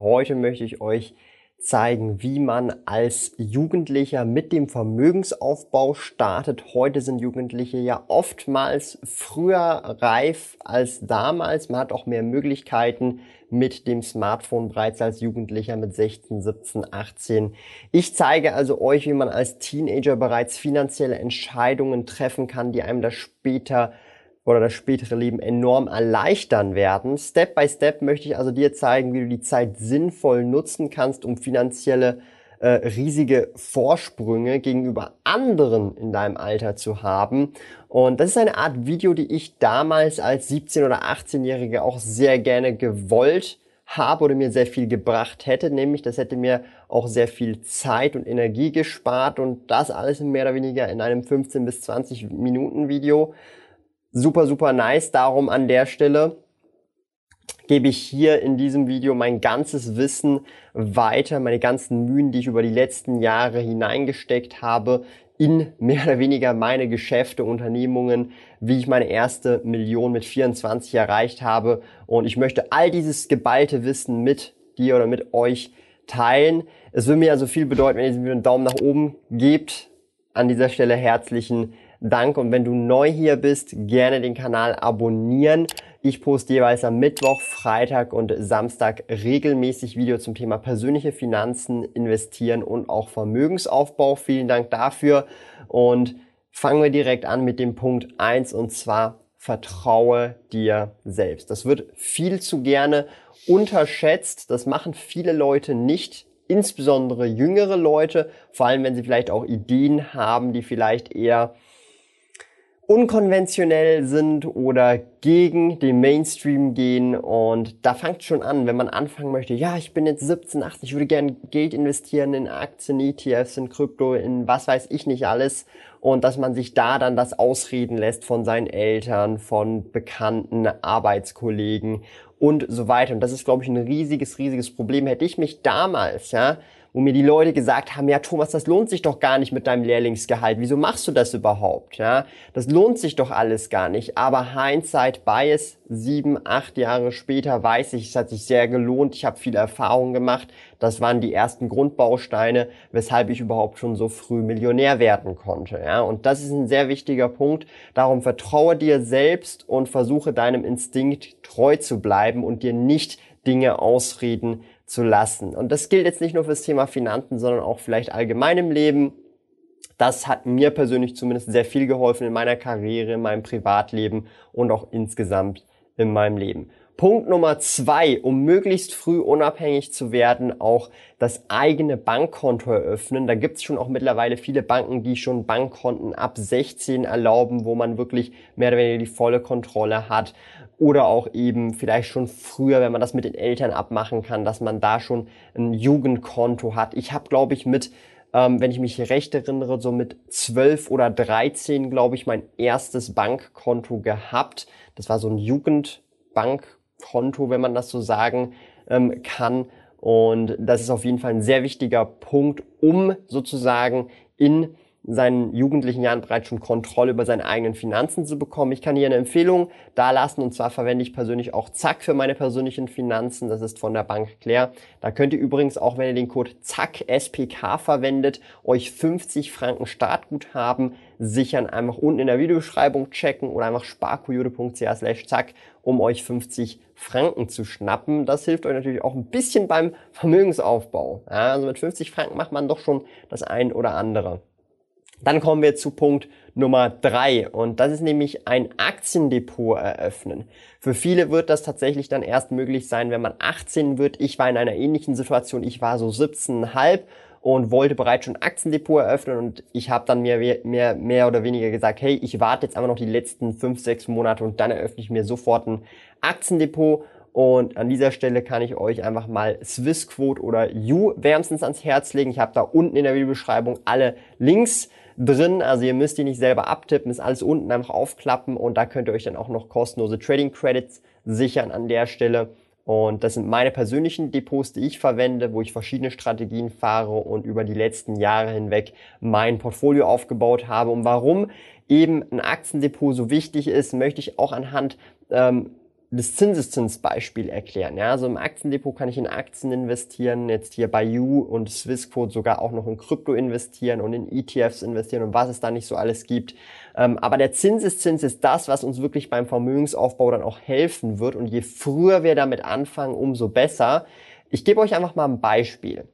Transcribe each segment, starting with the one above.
Heute möchte ich euch zeigen, wie man als Jugendlicher mit dem Vermögensaufbau startet. Heute sind Jugendliche ja oftmals früher reif als damals. Man hat auch mehr Möglichkeiten mit dem Smartphone bereits als Jugendlicher mit 16, 17, 18. Ich zeige also euch, wie man als Teenager bereits finanzielle Entscheidungen treffen kann, die einem das später oder das spätere Leben enorm erleichtern werden. Step by Step möchte ich also dir zeigen, wie du die Zeit sinnvoll nutzen kannst, um finanzielle äh, riesige Vorsprünge gegenüber anderen in deinem Alter zu haben. Und das ist eine Art Video, die ich damals als 17- oder 18-Jährige auch sehr gerne gewollt habe oder mir sehr viel gebracht hätte, nämlich das hätte mir auch sehr viel Zeit und Energie gespart und das alles mehr oder weniger in einem 15 bis 20 Minuten Video super, super nice. Darum an der Stelle gebe ich hier in diesem Video mein ganzes Wissen weiter, meine ganzen Mühen, die ich über die letzten Jahre hineingesteckt habe, in mehr oder weniger meine Geschäfte, Unternehmungen, wie ich meine erste Million mit 24 erreicht habe. Und ich möchte all dieses geballte Wissen mit dir oder mit euch teilen. Es würde mir also viel bedeuten, wenn ihr Video einen Daumen nach oben gebt. An dieser Stelle herzlichen Dank und wenn du neu hier bist, gerne den Kanal abonnieren. Ich poste jeweils am Mittwoch, Freitag und Samstag regelmäßig Videos zum Thema persönliche Finanzen, investieren und auch Vermögensaufbau. Vielen Dank dafür und fangen wir direkt an mit dem Punkt eins und zwar vertraue dir selbst. Das wird viel zu gerne unterschätzt. Das machen viele Leute nicht insbesondere jüngere Leute, vor allem wenn sie vielleicht auch Ideen haben, die vielleicht eher unkonventionell sind oder gegen den Mainstream gehen. Und da fängt schon an, wenn man anfangen möchte, ja, ich bin jetzt 17, 18, ich würde gerne Geld investieren in Aktien, ETFs, in Krypto, in was weiß ich nicht alles. Und dass man sich da dann das ausreden lässt von seinen Eltern, von bekannten Arbeitskollegen und so weiter. Und das ist glaube ich ein riesiges riesiges Problem. Hätte ich mich damals, ja, wo mir die Leute gesagt haben, ja Thomas, das lohnt sich doch gar nicht mit deinem Lehrlingsgehalt. Wieso machst du das überhaupt? Ja, das lohnt sich doch alles gar nicht. Aber Hindsight Bias, sieben, acht Jahre später weiß ich, es hat sich sehr gelohnt. Ich habe viele Erfahrungen gemacht. Das waren die ersten Grundbausteine, weshalb ich überhaupt schon so früh Millionär werden konnte. Ja, und das ist ein sehr wichtiger Punkt. Darum vertraue dir selbst und versuche deinem Instinkt treu zu bleiben und dir nicht Dinge ausreden zu lassen. Und das gilt jetzt nicht nur fürs Thema Finanzen, sondern auch vielleicht allgemein im Leben. Das hat mir persönlich zumindest sehr viel geholfen in meiner Karriere, in meinem Privatleben und auch insgesamt in meinem Leben. Punkt Nummer zwei, um möglichst früh unabhängig zu werden, auch das eigene Bankkonto eröffnen. Da gibt es schon auch mittlerweile viele Banken, die schon Bankkonten ab 16 erlauben, wo man wirklich mehr oder weniger die volle Kontrolle hat. Oder auch eben vielleicht schon früher, wenn man das mit den Eltern abmachen kann, dass man da schon ein Jugendkonto hat. Ich habe, glaube ich, mit ähm, wenn ich mich recht erinnere, so mit 12 oder 13, glaube ich, mein erstes Bankkonto gehabt. Das war so ein Jugendbankkonto Konto, wenn man das so sagen ähm, kann. Und das ist auf jeden Fall ein sehr wichtiger Punkt, um sozusagen in seinen jugendlichen Jahren bereits schon Kontrolle über seine eigenen Finanzen zu bekommen. Ich kann hier eine Empfehlung da lassen und zwar verwende ich persönlich auch Zack für meine persönlichen Finanzen. Das ist von der Bank Claire. Da könnt ihr übrigens auch, wenn ihr den Code Zack SPK verwendet, euch 50 Franken Startguthaben sichern. Einfach unten in der Videobeschreibung checken oder einfach sparkoyote.ch slash zack, um euch 50 Franken zu schnappen. Das hilft euch natürlich auch ein bisschen beim Vermögensaufbau. Ja, also mit 50 Franken macht man doch schon das ein oder andere. Dann kommen wir zu Punkt Nummer drei und das ist nämlich ein Aktiendepot eröffnen. Für viele wird das tatsächlich dann erst möglich sein, wenn man 18 wird. Ich war in einer ähnlichen Situation. Ich war so 17,5 und wollte bereits schon Aktiendepot eröffnen und ich habe dann mir mehr, mehr oder weniger gesagt, hey, ich warte jetzt einfach noch die letzten fünf, sechs Monate und dann eröffne ich mir sofort ein Aktiendepot Und an dieser Stelle kann ich euch einfach mal Swissquote oder You wärmstens ans Herz legen. Ich habe da unten in der Videobeschreibung alle Links drin. Also ihr müsst die nicht selber abtippen, ist alles unten einfach aufklappen und da könnt ihr euch dann auch noch kostenlose Trading Credits sichern an der Stelle. Und das sind meine persönlichen Depots, die ich verwende, wo ich verschiedene Strategien fahre und über die letzten Jahre hinweg mein Portfolio aufgebaut habe. Und warum eben ein Aktiendepot so wichtig ist, möchte ich auch anhand ähm, das Zinseszinsbeispiel erklären. Ja, also im Aktiendepot kann ich in Aktien investieren, jetzt hier bei You und Swissquote sogar auch noch in Krypto investieren und in ETFs investieren und was es da nicht so alles gibt. Ähm, aber der Zinseszins ist das, was uns wirklich beim Vermögensaufbau dann auch helfen wird. Und je früher wir damit anfangen, umso besser. Ich gebe euch einfach mal ein Beispiel.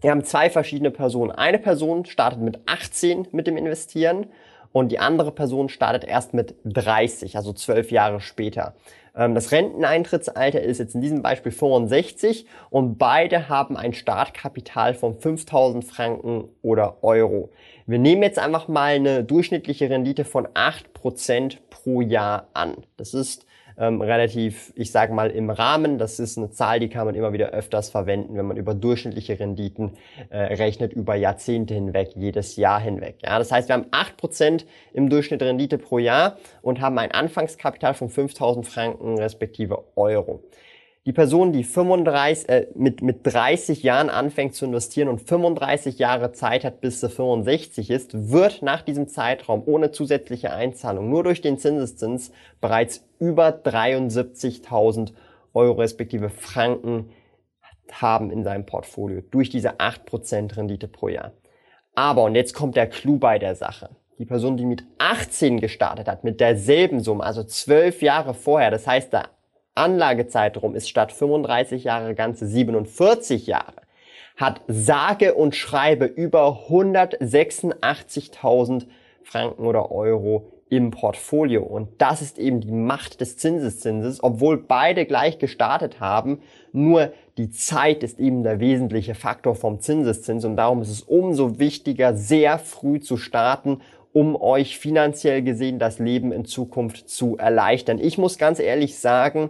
Wir haben zwei verschiedene Personen. Eine Person startet mit 18 mit dem Investieren und die andere Person startet erst mit 30, also zwölf Jahre später. Ähm, das Renteneintrittsalter ist jetzt in diesem Beispiel 65 und beide haben ein Startkapital von 5000 Franken oder Euro. Wir nehmen jetzt einfach mal eine durchschnittliche Rendite von 8% pro Jahr an. Das ist ähm, relativ, ich sage mal, im Rahmen. Das ist eine Zahl, die kann man immer wieder öfters verwenden, wenn man über durchschnittliche Renditen äh, rechnet, über Jahrzehnte hinweg, jedes Jahr hinweg. Ja, das heißt, wir haben 8% im Durchschnitt Rendite pro Jahr und haben ein Anfangskapital von 5000 Franken respektive Euro. Die Person, die 35, äh, mit, mit 30 Jahren anfängt zu investieren und 35 Jahre Zeit hat, bis sie 65 ist, wird nach diesem Zeitraum ohne zusätzliche Einzahlung nur durch den Zinseszins bereits über 73.000 Euro respektive Franken haben in seinem Portfolio durch diese 8% Rendite pro Jahr. Aber, und jetzt kommt der Clou bei der Sache. Die Person, die mit 18 gestartet hat, mit derselben Summe, also 12 Jahre vorher, das heißt, der Anlagezeitraum ist statt 35 Jahre ganze 47 Jahre, hat sage und schreibe über 186.000 Franken oder Euro im Portfolio. Und das ist eben die Macht des Zinseszinses, obwohl beide gleich gestartet haben. Nur die Zeit ist eben der wesentliche Faktor vom Zinseszins und darum ist es umso wichtiger, sehr früh zu starten um euch finanziell gesehen das Leben in Zukunft zu erleichtern. Ich muss ganz ehrlich sagen,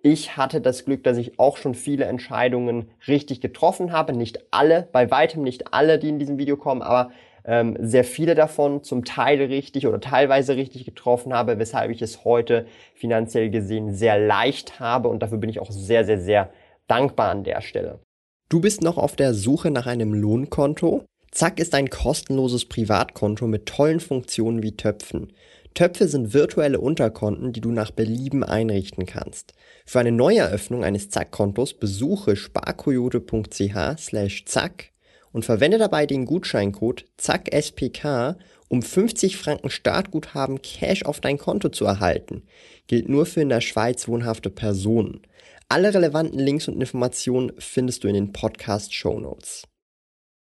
ich hatte das Glück, dass ich auch schon viele Entscheidungen richtig getroffen habe. Nicht alle, bei weitem nicht alle, die in diesem Video kommen, aber ähm, sehr viele davon zum Teil richtig oder teilweise richtig getroffen habe, weshalb ich es heute finanziell gesehen sehr leicht habe und dafür bin ich auch sehr, sehr, sehr dankbar an der Stelle. Du bist noch auf der Suche nach einem Lohnkonto? Zack ist ein kostenloses Privatkonto mit tollen Funktionen wie Töpfen. Töpfe sind virtuelle Unterkonten, die du nach Belieben einrichten kannst. Für eine Neueröffnung eines Zack-Kontos besuche sparkoyote.ch slash zack und verwende dabei den Gutscheincode ZACKSPK, um 50 Franken Startguthaben Cash auf dein Konto zu erhalten. Gilt nur für in der Schweiz wohnhafte Personen. Alle relevanten Links und Informationen findest du in den Podcast Show Notes.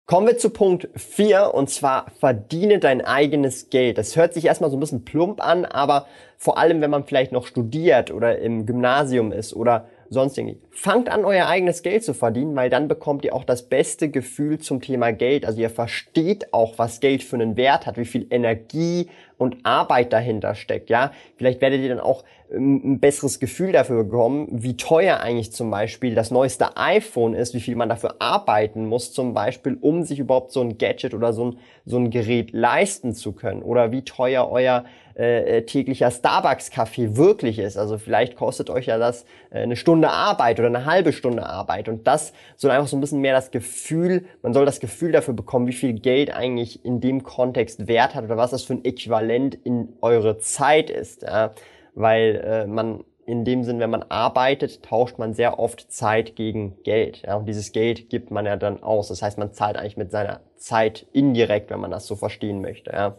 Kommen wir zu Punkt 4 und zwar verdiene dein eigenes Geld. Das hört sich erstmal so ein bisschen plump an, aber vor allem, wenn man vielleicht noch studiert oder im Gymnasium ist oder sonst irgendwie. Fangt an, euer eigenes Geld zu verdienen, weil dann bekommt ihr auch das beste Gefühl zum Thema Geld. Also ihr versteht auch, was Geld für einen Wert hat, wie viel Energie und Arbeit dahinter steckt, ja. Vielleicht werdet ihr dann auch ähm, ein besseres Gefühl dafür bekommen, wie teuer eigentlich zum Beispiel das neueste iPhone ist, wie viel man dafür arbeiten muss, zum Beispiel, um sich überhaupt so ein Gadget oder so ein, so ein Gerät leisten zu können. Oder wie teuer euer äh, äh, täglicher Starbucks-Kaffee wirklich ist. Also vielleicht kostet euch ja das äh, eine Stunde Arbeit oder eine halbe Stunde Arbeit. Und das soll einfach so ein bisschen mehr das Gefühl, man soll das Gefühl dafür bekommen, wie viel Geld eigentlich in dem Kontext Wert hat oder was das für ein Äquivalent in eure Zeit ist. Ja? Weil äh, man in dem Sinn, wenn man arbeitet, tauscht man sehr oft Zeit gegen Geld. Ja, und dieses Geld gibt man ja dann aus. Das heißt, man zahlt eigentlich mit seiner Zeit indirekt, wenn man das so verstehen möchte. Ja.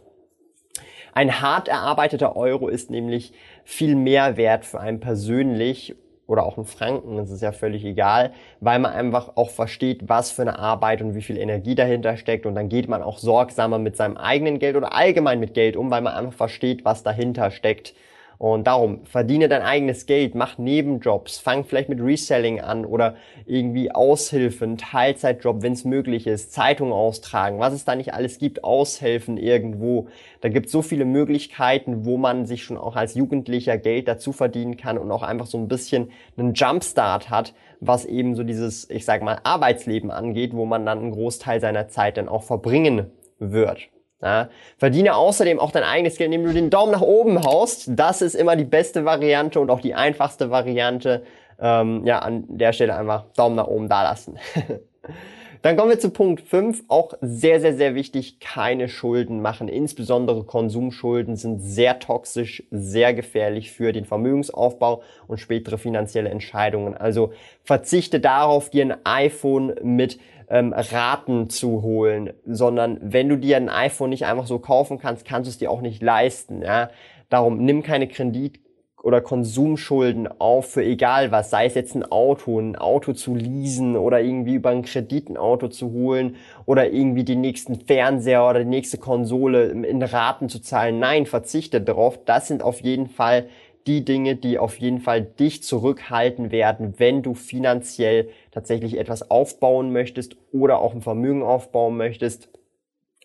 Ein hart erarbeiteter Euro ist nämlich viel mehr wert für einen persönlich oder auch einen Franken, das ist ja völlig egal, weil man einfach auch versteht, was für eine Arbeit und wie viel Energie dahinter steckt. Und dann geht man auch sorgsamer mit seinem eigenen Geld oder allgemein mit Geld um, weil man einfach versteht, was dahinter steckt Und darum, verdiene dein eigenes Geld, mach Nebenjobs, fang vielleicht mit Reselling an oder irgendwie Aushilfen, Teilzeitjob, wenn es möglich ist, Zeitung austragen, was es da nicht alles gibt, aushelfen irgendwo. Da gibt es so viele Möglichkeiten, wo man sich schon auch als Jugendlicher Geld dazu verdienen kann und auch einfach so ein bisschen einen Jumpstart hat, was eben so dieses, ich sag mal, Arbeitsleben angeht, wo man dann einen Großteil seiner Zeit dann auch verbringen wird. Ja, verdiene außerdem auch dein eigenes Geld, indem du den Daumen nach oben haust. Das ist immer die beste Variante und auch die einfachste Variante. Ähm, ja, an der Stelle einfach Daumen nach oben da lassen. Dann kommen wir zu Punkt 5. Auch sehr, sehr, sehr wichtig, keine Schulden machen. Insbesondere Konsumschulden sind sehr toxisch, sehr gefährlich für den Vermögensaufbau und spätere finanzielle Entscheidungen. Also verzichte darauf, dir ein iPhone mit ähm, Raten zu holen, sondern wenn du dir ein iPhone nicht einfach so kaufen kannst, kannst du es dir auch nicht leisten. Ja? Darum nimm keine Kredit oder Konsumschulden auf für egal was, sei es jetzt ein Auto, ein Auto zu leasen oder irgendwie über einen Kredit ein Auto zu holen oder irgendwie den nächsten Fernseher oder die nächste Konsole in Raten zu zahlen. Nein, verzichte darauf. Das sind auf jeden Fall die Dinge, die auf jeden Fall dich zurückhalten werden, wenn du finanziell tatsächlich etwas aufbauen möchtest oder auch ein Vermögen aufbauen möchtest.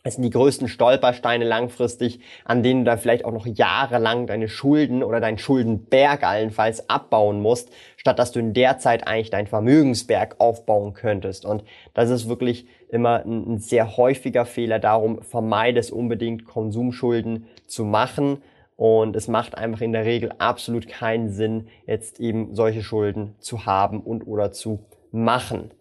Das sind die größten Stolpersteine langfristig, an denen du dann vielleicht auch noch jahrelang deine Schulden oder deinen Schuldenberg allenfalls abbauen musst, statt dass du in der Zeit eigentlich deinen Vermögensberg aufbauen könntest. Und das ist wirklich immer ein, sehr häufiger Fehler. Darum vermeide es unbedingt, Konsumschulden zu machen und es macht einfach in der Regel absolut keinen Sinn, jetzt eben solche Schulden zu haben und oder zu machen.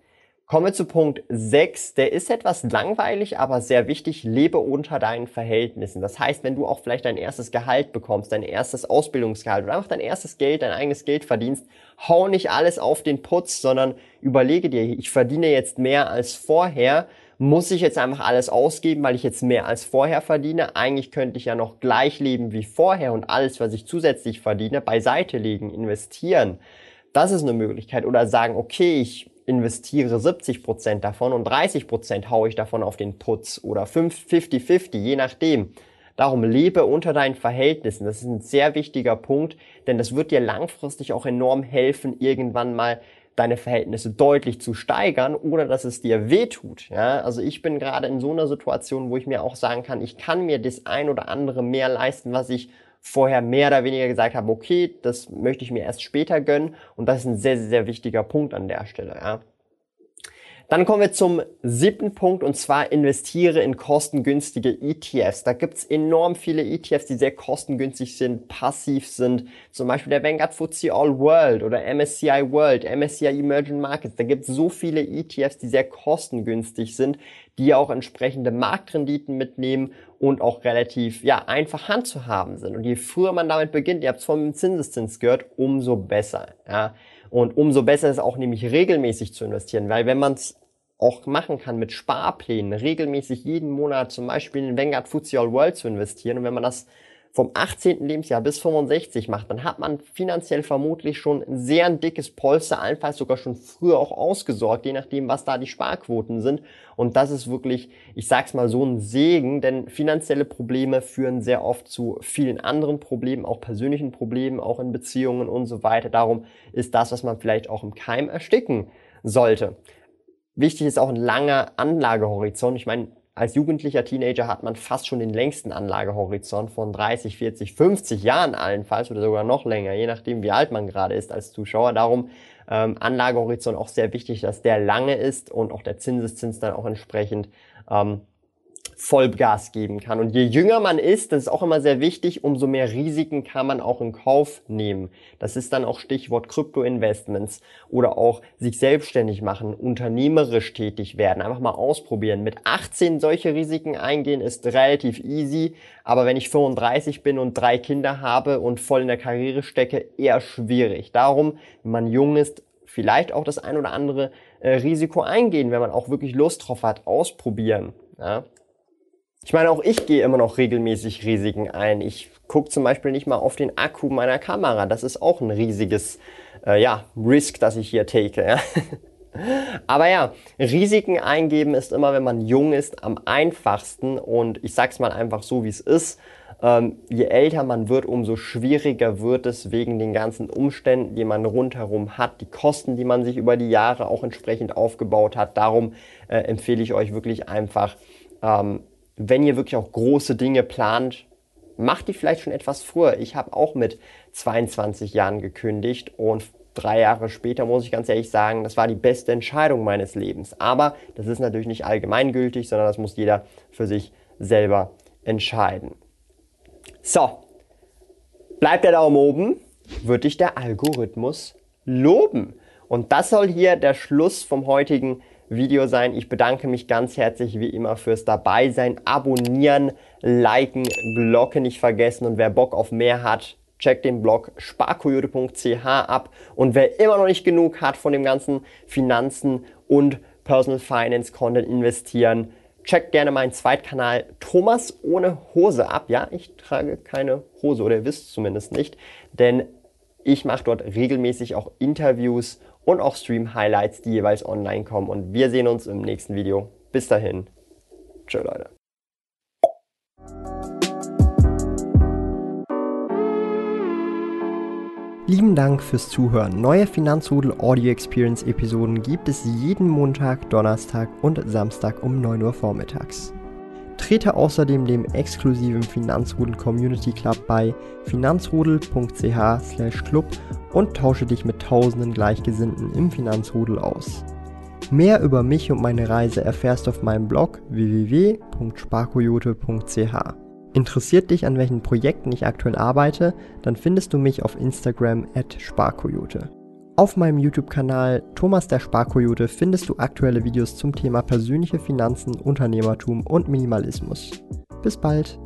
Kommen wir zu Punkt 6. Der ist etwas langweilig, aber sehr wichtig. Lebe unter deinen Verhältnissen. Das heißt, wenn du auch vielleicht dein erstes Gehalt bekommst, dein erstes Ausbildungsgehalt oder einfach dein erstes Geld, dein eigenes Geld verdienst, hau nicht alles auf den Putz, sondern überlege dir, ich verdiene jetzt mehr als vorher muss ich jetzt einfach alles ausgeben, weil ich jetzt mehr als vorher verdiene. Eigentlich könnte ich ja noch gleich leben wie vorher und alles, was ich zusätzlich verdiene, beiseite legen, investieren. Das ist eine Möglichkeit. Oder sagen, okay, ich investiere 70 Prozent davon und 30 Prozent haue ich davon auf den Putz oder 50-50, je nachdem. Darum lebe unter deinen Verhältnissen. Das ist ein sehr wichtiger Punkt, denn das wird dir langfristig auch enorm helfen, irgendwann mal deine Verhältnisse deutlich zu steigern, ohne dass es dir wehtut. Ja? Also ich bin gerade in so einer Situation, wo ich mir auch sagen kann, ich kann mir das ein oder andere mehr leisten, was ich vorher mehr oder weniger gesagt habe, okay, das möchte ich mir erst später gönnen. Und das ist ein sehr, sehr, sehr wichtiger Punkt an der Stelle. Ja? Dann kommen wir zum siebten Punkt und zwar investiere in kostengünstige ETFs. Da gibt's enorm viele ETFs, die sehr kostengünstig sind, passiv sind. Zum Beispiel der Vanguard FTSE All World oder MSCI World, MSCI Emerging Markets. Da gibt's so viele ETFs, die sehr kostengünstig sind, die auch entsprechende Marktrenditen mitnehmen und auch relativ ja einfach handzuhaben sind. Und je früher man damit beginnt, ihr habt es vom Zinseszins gehört, umso besser. Ja. Und umso besser ist es auch nämlich regelmäßig zu investieren, weil wenn man es auch machen kann mit Sparplänen, regelmäßig jeden Monat zum Beispiel in Vanguard FTSE All World zu investieren und wenn man das vom 18. Lebensjahr bis 65 macht, dann hat man finanziell vermutlich schon ein sehr dickes Polster, allenfalls sogar schon früher auch ausgesorgt, je nachdem, was da die Sparquoten sind. Und das ist wirklich, ich sag's mal so, ein Segen, denn finanzielle Probleme führen sehr oft zu vielen anderen Problemen, auch persönlichen Problemen, auch in Beziehungen und so weiter. Darum ist das, was man vielleicht auch im Keim ersticken sollte. Wichtig ist auch ein langer Anlagehorizont. Ich meine, als jugendlicher Teenager hat man fast schon den längsten Anlagehorizont von 30, 40, 50 Jahren allenfalls oder sogar noch länger, je nachdem wie alt man gerade ist als Zuschauer. Darum ähm, Anlagehorizont auch sehr wichtig, dass der lange ist und auch der Zinseszins dann auch entsprechend ähm, Vollgas geben kann. Und je jünger man ist, das ist auch immer sehr wichtig, umso mehr Risiken kann man auch in Kauf nehmen. Das ist dann auch Stichwort Krypto-Investments oder auch sich selbstständig machen, unternehmerisch tätig werden, einfach mal ausprobieren. Mit 18 solche Risiken eingehen ist relativ easy, aber wenn ich 35 bin und drei Kinder habe und voll in der Karriere stecke, eher schwierig. Darum, wenn man jung ist, vielleicht auch das ein oder andere äh, Risiko eingehen, wenn man auch wirklich Lust drauf hat, ausprobieren. Ja? Ich meine, auch ich gehe immer noch regelmäßig Risiken ein. Ich gucke zum Beispiel nicht mal auf den Akku meiner Kamera. Das ist auch ein riesiges äh, ja, Risk, das ich hier take. Ja? Aber ja, Risiken eingeben ist immer, wenn man jung ist, am einfachsten. Und ich sag's mal einfach so, wie es ist. Ähm, je älter man wird, umso schwieriger wird es wegen den ganzen Umständen, die man rundherum hat, die Kosten, die man sich über die Jahre auch entsprechend aufgebaut hat. Darum äh, empfehle ich euch wirklich einfach, ähm, wenn ihr wirklich auch große Dinge plant, macht die vielleicht schon etwas früher. Ich habe auch mit 22 Jahren gekündigt und drei Jahre später muss ich ganz ehrlich sagen, das war die beste Entscheidung meines Lebens. Aber das ist natürlich nicht allgemeingültig, sondern das muss jeder für sich selber entscheiden. So, bleibt der Daumen oben, wird dich der Algorithmus loben. Und das soll hier der Schluss vom heutigen Video sein. Ich bedanke mich ganz herzlich wie immer fürs Dabeisein. Abonnieren, liken, Glocke nicht vergessen und wer Bock auf mehr hat, checkt den Blog sparkoyote.ch ab. Und wer immer noch nicht genug hat von dem ganzen Finanzen und Personal Finance Content investieren, checkt gerne meinen Zweitkanal Thomas ohne Hose ab. Ja, ich trage keine Hose oder ihr wisst zumindest nicht, denn ich mache dort regelmäßig auch Interviews und auch Stream-Highlights, die jeweils online kommen. Und wir sehen uns im nächsten Video. Bis dahin. Tschö, Leute. Lieben Dank fürs Zuhören. Neue Finanzrudel Audio Experience Episoden gibt es jeden Montag, Donnerstag und Samstag um 9 Uhr vormittags. Trete außerdem dem exklusiven Finanzrudel Community Club bei finanzrudel.ch/club und tausche dich mit tausenden Gleichgesinnten im Finanzrudel aus. Mehr über mich und meine Reise erfährst du auf meinem Blog www.sparkoyote.ch. Interessiert dich, an welchen Projekten ich aktuell arbeite, dann findest du mich auf Instagram at Sparkoyote. Auf meinem YouTube-Kanal Thomas der Sparkoyote findest du aktuelle Videos zum Thema persönliche Finanzen, Unternehmertum und Minimalismus. Bis bald!